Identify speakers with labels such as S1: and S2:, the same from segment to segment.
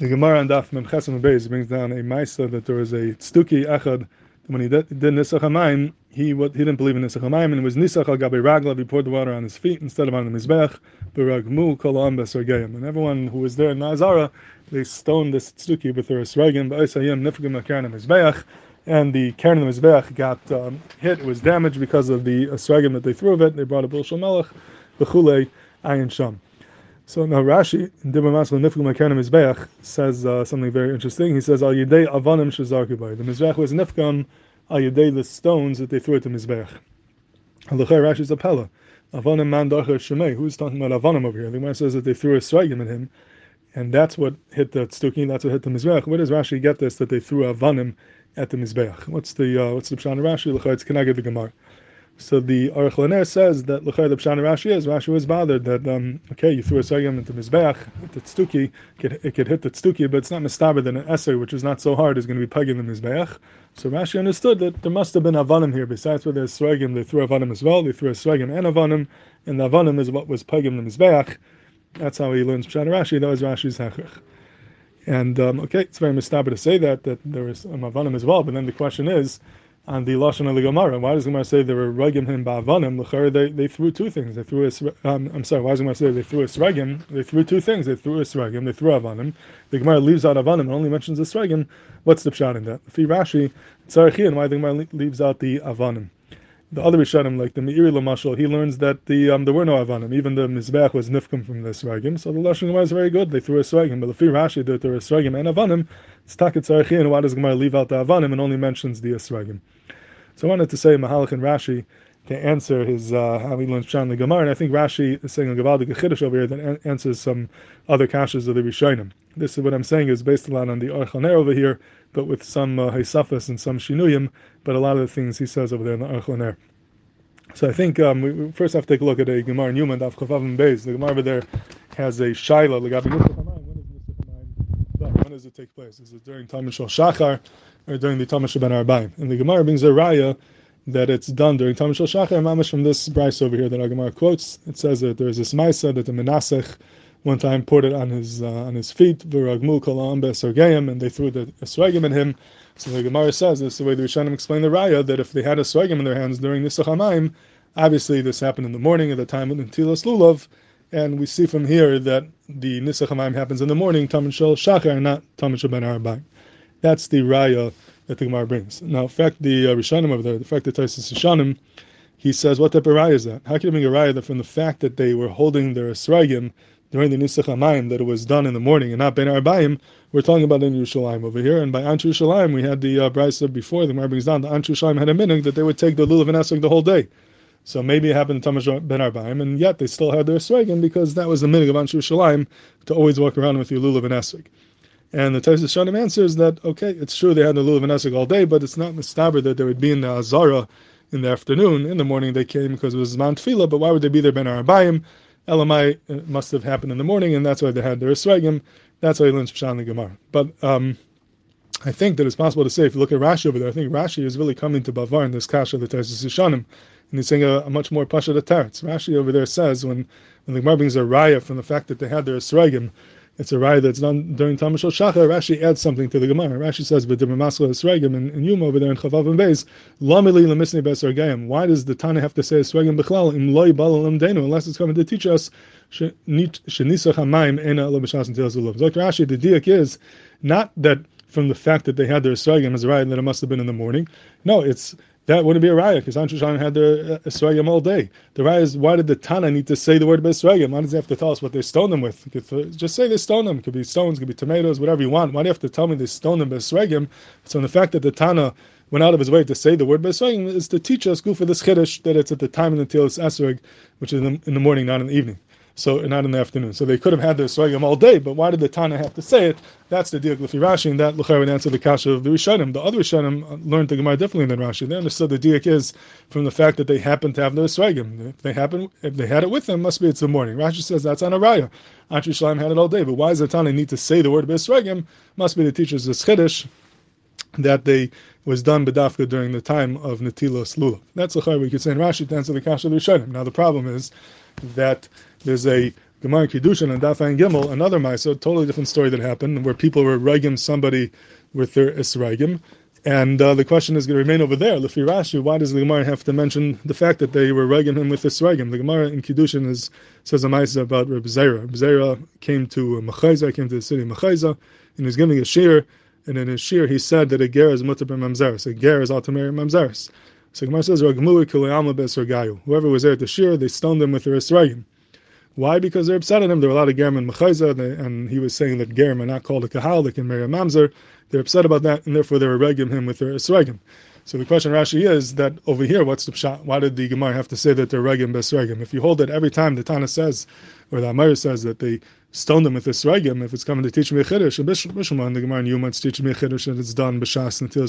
S1: The Gemara on Daf Mem Chesam Beis brings down a Maisa that there was a Tztuki Echad when he did, did Nisach HaMayim, he, what, he didn't believe in Nisach HaMayim, and it was Nisach Al Gabi Raglav, he poured the water on his feet instead of on the Mizbech, Baragmu Kol Besargeim. And everyone who was there in Nazara, they stoned this Tztuki with their Esragim, Ba'isayim Nifgim Akaran Mizbech, and the Karen Mizbech got um, hit, it was damaged because of the Esragim that they threw of it, they brought a Bull Melech, Bechule Ayin Sham. So now Rashi in Dibba Masal Nifgum Mekanim Mizbeach says uh, something very interesting. He says Al Yidei Avanim Shazarku The Mizbeach was Nifgum Al Yidei the stones that they threw at the Mizbeach. Alachai Rashi's Apella. Avanim Man Dacher Shemei. Who's talking about Avanim over here? The Gemara says that they threw a swagim at him, and that's what hit the Tztukin, that's what hit the Mizbeach. Where does Rashi get this that they threw Avanim at the Mizbeach? What's the uh, what's the Pshan Rashi? Lachai, it's Kenagid the Gemara. So the Aruch LaNer says that L'chai the Pshan Rashi is Rashi was bothered that um, okay you threw a segam into mizbeach the tztuki it could, it could hit the tztuki but it's not mistaber than an esser which is not so hard is going to be pegging the mizbeach. So Rashi understood that there must have been avanim here besides for the swagim they threw avanim as well they threw a swagim and avanim and the avanim is what was pegging the mizbeach. That's how he learns Pshan Rashi. That was Rashi's hechrich. And um, okay, it's very mistaber to say that that there was um, avanim as well. But then the question is on the lashon of the Gemara. Why does the Gemara say they were ragim him ba'avanim? They they threw two things. They threw a, um, I'm sorry. Why does Gemara say they threw a sragim? They threw two things. They threw a sragim. They threw avanim. The Gemara leaves out avanim and only mentions the sragim. What's the pshat in that? Fi Rashi, and why the Gemara leaves out the avanim? The other Rishonim, like the Meiri Lamashal, he learns that the um, there were no avanim. Even the mizbeach was nifkum from the sragim. So the lashon Gemara is very good. They threw a sragim, but the Fi Rashi there were sragim and avanim. It's taket and Why does Gemara leave out the avanim and only mentions the sragim? So I wanted to say Mahalach and Rashi to answer his uh, he learns Pshan the Gemara, and I think Rashi is saying a Gavaldik Chiddush over here that answers some other kashas of the Rishonim. This is what I'm saying is based a lot on the Aruch LaNer over here, but with some uh, and some Shinuyim, but a lot of the things he says over there in the Aruch LaNer. So I think um, we first have to take a look at a Gemara in Yuma, Daf Chavav Beis. The Gemara over there has a Shaila, when does it take place? Is it during Tamid Shachar? or during the Tamid Ben Arbaim. And the Gemara brings a raya that it's done during Tamid Shal Shachar. From this Brisa over here that Gemara quotes, it says that there is this Maisa that the Menasech one time poured it on his uh, on his feet, v'ragmu kolam be'esargeim, and they threw the esragim at him. So the Gemara says this is the way the Rishonim explain the raya that if they had a esragim in their hands during the Hamayim, obviously this happened in the morning at the time of the Tilas Lulav, and we see from here that the Nisach happens in the morning, Tamid Shal Shachar, not Talmud Ben Arbaim. That's the raya that the Gemara brings. Now, in fact, the uh, Rishonim over there, the fact that Taisus Rishonim, he says, what type of raya is that? How can you bring a raya that from the fact that they were holding their esragim during the Nisach HaMayim, that it was done in the morning and not Ben Arbaim, we're talking about in Yerushalayim over here. And by Anshe Yerushalayim, we had the uh, Brisa before, the Gemara brings down, the Anshe Yerushalayim had a minhag that they would take the lulav and esrog the whole day. So maybe it happened in Tamash Ben Arbaim, and yet they still had their esragim because that was the minhag of Anshe Yerushalayim to always walk around with your lulav and esrog. And the Taisus Shonim answers that, okay, it's true they had the Lulav and Esek all day, but it's not mistaber that they would be in the Azara in the afternoon. In the morning they came because it was Zman Tefillah, but why would they be there Ben Arabayim? Elamai must have happened in the morning, and that's why they had their Esragim. That's why he learns Pshan the Gemara. But um, I think that it's possible to say, if you look at Rashi over there, I think Rashi is really coming to Bavar in this Kasha the Taisus Shonim, and he's saying a, a much more Pasha Teretz. Rashi over there says, when, when the Gemara brings a raya from the fact that they had their Esragim, it's a raya that's done during Tamid Shal Shachar. Rashi adds something to the Gemara. Rashi says, "But Esregim and, and Yuma over there in Chavav and Beis, Lamili Lemisnei Besargayim." Why does the Tana have to say Esregim Bechlal im loy balalim denu unless it's coming to teach us shenisach hamayim ena lo b'shas and tilazulav? Like Rashi, the diak is not that from the fact that they had their Esregim as a raya that it must have been in the morning. No, it's that wouldn't be a raya because Anshushan had their uh, Esragim all day. The raya is why did the Tana need to say the word Esragim? Why does he have to tell us what they stoned them with? Just say they stoned them. It could be stones, could be tomatoes, whatever you want. Why do you have to tell me they stoned them Esragim? So the fact that the Tana went out of his way to say the word Esragim is to teach us, go for this Chiddush, that it's at the time of the Tilas Esrag, which is in the, in the morning, not in the evening so not in the afternoon. So they could have had their swagim all day, but why did the Tana have to say it? That's the with Rashi, and that Luchar would answer the kasha of the Rishonim. The other Rishonim learned the Gemara differently than Rashi. They understood the diak is from the fact that they happened to have their swagim. If they happen, if they had it with them, must be it's the morning. Rashi says that's on a raya. Antri Shalom had it all day, but why does the Tana need to say the word swagim? Must be the teacher's of chiddush that they was done bedafka during the time of Natilos Lulav. That's the we could say in Rashi to answer the kasha of the Rishonim. Now the problem is that there's a Gemara Kiddushin and Daf and Gimel, another Maisa, totally different story that happened, where people were regim somebody with their Isragim. And uh, the question is going to remain over there. Lefi Rashi, why does the Gemara have to mention the fact that they were regim him with Isragim? The Gemara in Kiddushin is, says a Maisa about Reb Zera. Reb Zera came to Machaiza, came to the city of Machaiza, and he was giving a shear, and in his shear he said that a ger is mutter mamzeres, a ger is altamir. So Gemara says, Whoever was there at the shear, they stoned them with their Isragim. Why? Because they're upset at him. There were a lot of Gerim and and he was saying that Gerim are not called a Kahal, they can marry a Mamzer. They're upset about that, and therefore they were regging him with their Esregim. So the question Rashi is that over here, what's the pshat? Why did the Gemara have to say that they're regim besregim? If you hold that every time the Tana says, or the Amir says that they stone them with this regim, if it's coming to teach me a chiddush, and Bishman, the Gemara in Yuma, it's teaching me a chiddush, and it's done b'shas until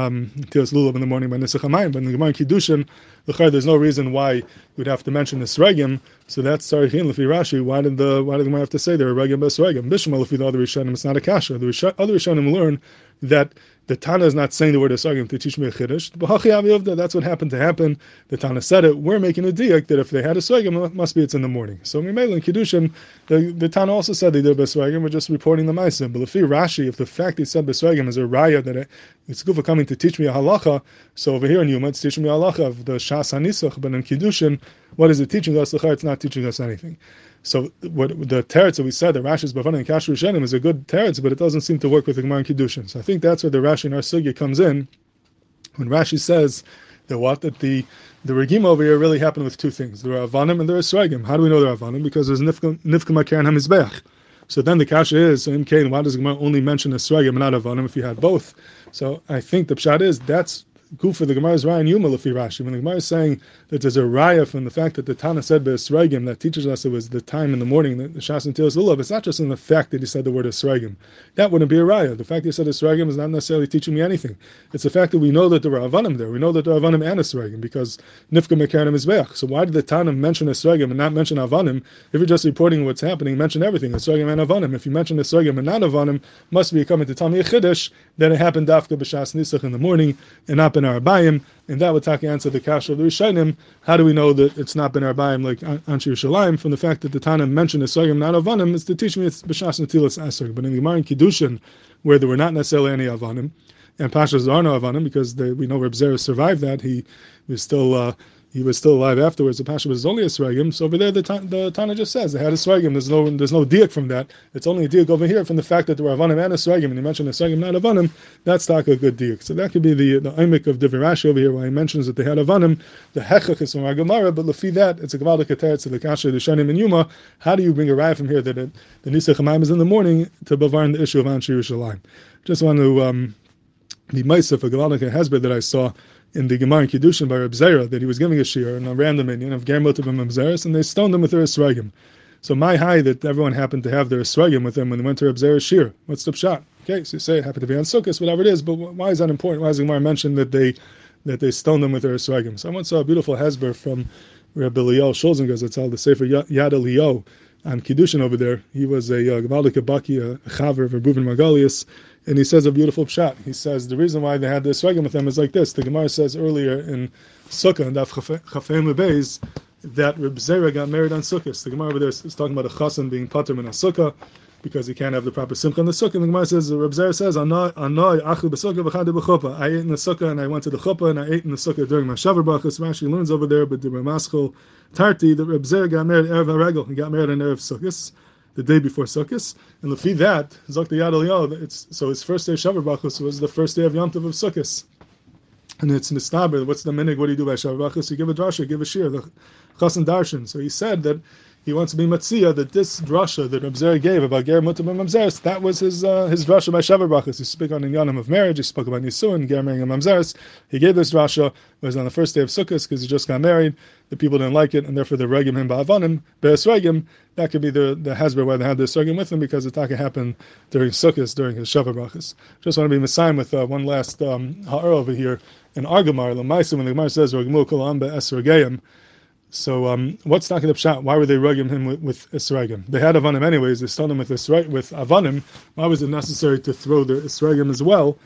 S1: um, lulav in the morning by Nisach Hamayim. But in the Gemara in Kiddushin, there's no reason why we'd have to mention this regim. So that's Sarichin Lefi Rashi. Why did the why did the Gemara have to say they're regim besregim? Bishma Lefi the other Rishonim, it's not a kasha. The other Rishonim learn that the Tana is not saying the word Esagim to teach me a Chiddush. That's what happened to happen. The Tana said it. We're making a diak that if they had a Esagim, it must be it's in the morning. So Mimela in Kiddushin, the, the Tana also said they did a Beswagim. We're just reporting the Maisim. But if Rashi, if the fact he said Beswagim is a raya that it, it's good for coming to teach me a halacha, so over here in Yuma, it's teaching me a halacha of the Shas HaNisach, but in Kiddushin, what is it teaching us? It's not teaching us anything. So what the teretz that we said, the Rashi's Bavana and Kasher Rishonim is a good teretz, but it doesn't seem to work with the Gemara and Kiddushin. So I think that's where the Rashi in our sugya comes in, when Rashi says that what that the the regime over here really happened with two things: there are avanim and there are sregim. How do we know they're avanim? Because there's nifka makaran hamizbeach. So then the kasha is, so in Cain, why does Gemara only mention a sregim and not avanim if you had both? So I think the pshat is that's for the Gemara's Ryan Yuma Lefi Rashi. When the Gemara is saying that there's a raya from the fact that the Tana said Be'esregim that teaches us it was the time in the morning, the, the Shas and Tilas Lulav, it's not just in the fact that he said the word Esregim. That wouldn't be a raya. The fact that he said Esregim is not necessarily teaching me anything. It's the fact that we know that there are Avanim there. We know that there are Avanim and Esregim because Nifka Mekanim is Be'ach. So why did the Tana mention Esregim and not mention Avanim? If you're just reporting what's happening, mention everything, Esregim and Avanim. If you mention Esregim and not Avanim, must be coming to Tami Chiddush, then it happened Dafka B'Shas Nisach in the morning and not Arabayim and that would take answer the kasha of the Rishonim. How do we know that it's not been Arbaim like Anshe Yerushalayim? From the fact that the Tana mentioned Esogim, not Avanim, it's to teach me it's B'shas Natilas Esog. But in the Gemara in Kiddushin, where there were not necessarily any Avanim, and Pashas are no Avanim, because they, we know Reb Zera survived that, he was still uh, he was still alive afterwards. The Pasha was only a Sregim. So over there, the, the Tana just says they had a Sregim. There's no there's no diak from that. It's only a diak over here from the fact that there were Avanim and a Sregim. And he mentioned a Sregim, not Avanim. That's not a good diak. So that could be the the imik of Divirashi over here, where he mentions that they had Avanim. The Hechach is from Agamara, but Lefi that, it's a Gavaldik Ateretz to the Kasha, the Shanim and Yuma. How do you bring a raya from here that it, the Nisach is in the morning to Bavar the issue of Anshe Yerushalayim? Just want to um, the Maisa a Gavaldik Hezbollah that I saw in the Gemara in Kiddushin by Reb Zera that he was giving a shir in a random Indian of Germot of and they stoned him with their Esragim. So my high that everyone happened to have their Esragim with them when they went to Reb Zera's shir. What's the shot? Okay, so you say it happened to be on Sukkot, whatever it is, but why is that important? Why is the Gemara mentioned that they that they stoned them with their Esragim? So I once saw a beautiful Hezber from Reb Eliyahu Shulzingers, it's called the Sefer Yad Eliyahu on Kiddushin over there. He was a uh, Abaki, a Chaver of Reuven Margalius, and he says a beautiful pshat. He says the reason why they had this regim with them is like this. The Gemara says earlier in Sukkah, and Daf Chafem Beis, that Reb Zera got married on Sukkot. The Gemara over there is talking about a chassan being pater in a Sukkah because he can't have the proper simcha in the sukkah. And the Gemara says, Reb Zera says, Anoi achu b'sukkah v'chadu b'chuppah. I ate in the sukkah and I went to the chuppah and I ate in the sukkah during my shavar brachas. Rashi learns over there, but the Ramaschal Tarti, that Reb Zera got married erev haregel. He got married on erev sukkahs the day before Sukkot, and lefi that Zok the Yad Eliyah, it's so his first day of Sheva Brachos was the first day of Yom Tov of Sukkot, and it's Nistaber. What's the minig? What do you do by Shavuot? You give a drasha, give a shir, the Chasan Darshan. So he said that he wants to be matzia that this drasha that Reb Zera gave about ger mutam and that was his uh, his drasha by Shavar Brachas. He spoke on the yanim of marriage. He spoke about nisuin, ger marrying and. He gave this drasha. It was on the first day of Sukkot because he just got married. The people didn't like it, and therefore they regim him ba'avanim be'esregim. That could be the the hasber why they had this regim with him because the taka happened during Sukkot during his Shavar Brachas. Just want to be messiah with uh, one last um, ha'ar over here in Argamar. Lamaisa when the Gemara says regmu kolam be'esregim. So um, what's knocking up shot? Why were they rugging him with, with Isragim? They had Avanim anyways. They stoned him with Isra- with Avanim. Why was it necessary to throw the Isragim as well?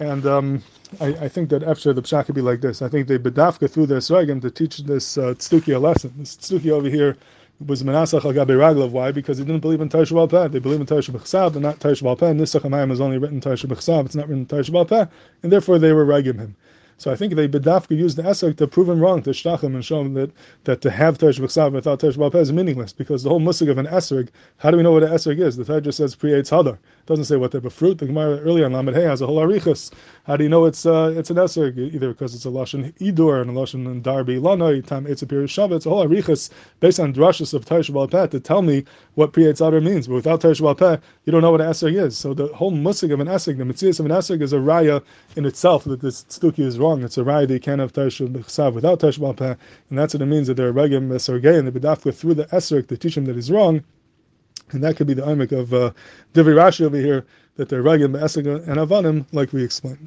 S1: And um, I, I, think that after the pshat could be like this. I think they bedafka through the Isragim to teach this uh, a lesson. This tztuki over here was Menasach al Raglav. Why? Because he didn't believe in Tarsha Bal Peh. They believe in Tarsha B'chsav, but not Tarsha Bal Peh. Nisach Hamayim is only written Tarsha B'chsav. It's not written Tarsha Bal Peh, and therefore they were regim him. So I think they bedafka use the esrog to prove him wrong to shtachim and show him that, that to have teresh b'chsav without teresh b'alpeh is meaningless because the whole musig of an esrog. How do we know what an esrog is? The Torah just says pri etz hadar. It doesn't say what type of fruit. The Gemara earlier on Lamed Hey has a whole arichas. How do you know it's uh, it's an esrog? Either because it's a lashon idur and a lashon darbi lanoi time it's a period shavu. It's a whole arichas based on drushes of teresh b'alpeh to tell me what pri etz hadar means. But without teresh b'alpeh, you don't know what an esrog is. So the whole musig of an esrog, the mitzvah of an esrog, is a raya in itself that this stuki is wrong. It's a raya that can't have Teresh B'chsav without Teresh B'alpeh, and that's what it means that they're Regim Esergei, and the B'dafka through the Esrik to teach him that he's wrong, and that could be the Oimik of uh, Divi Rashi over here, that they're Regim Esrik and Avanim, like we explained.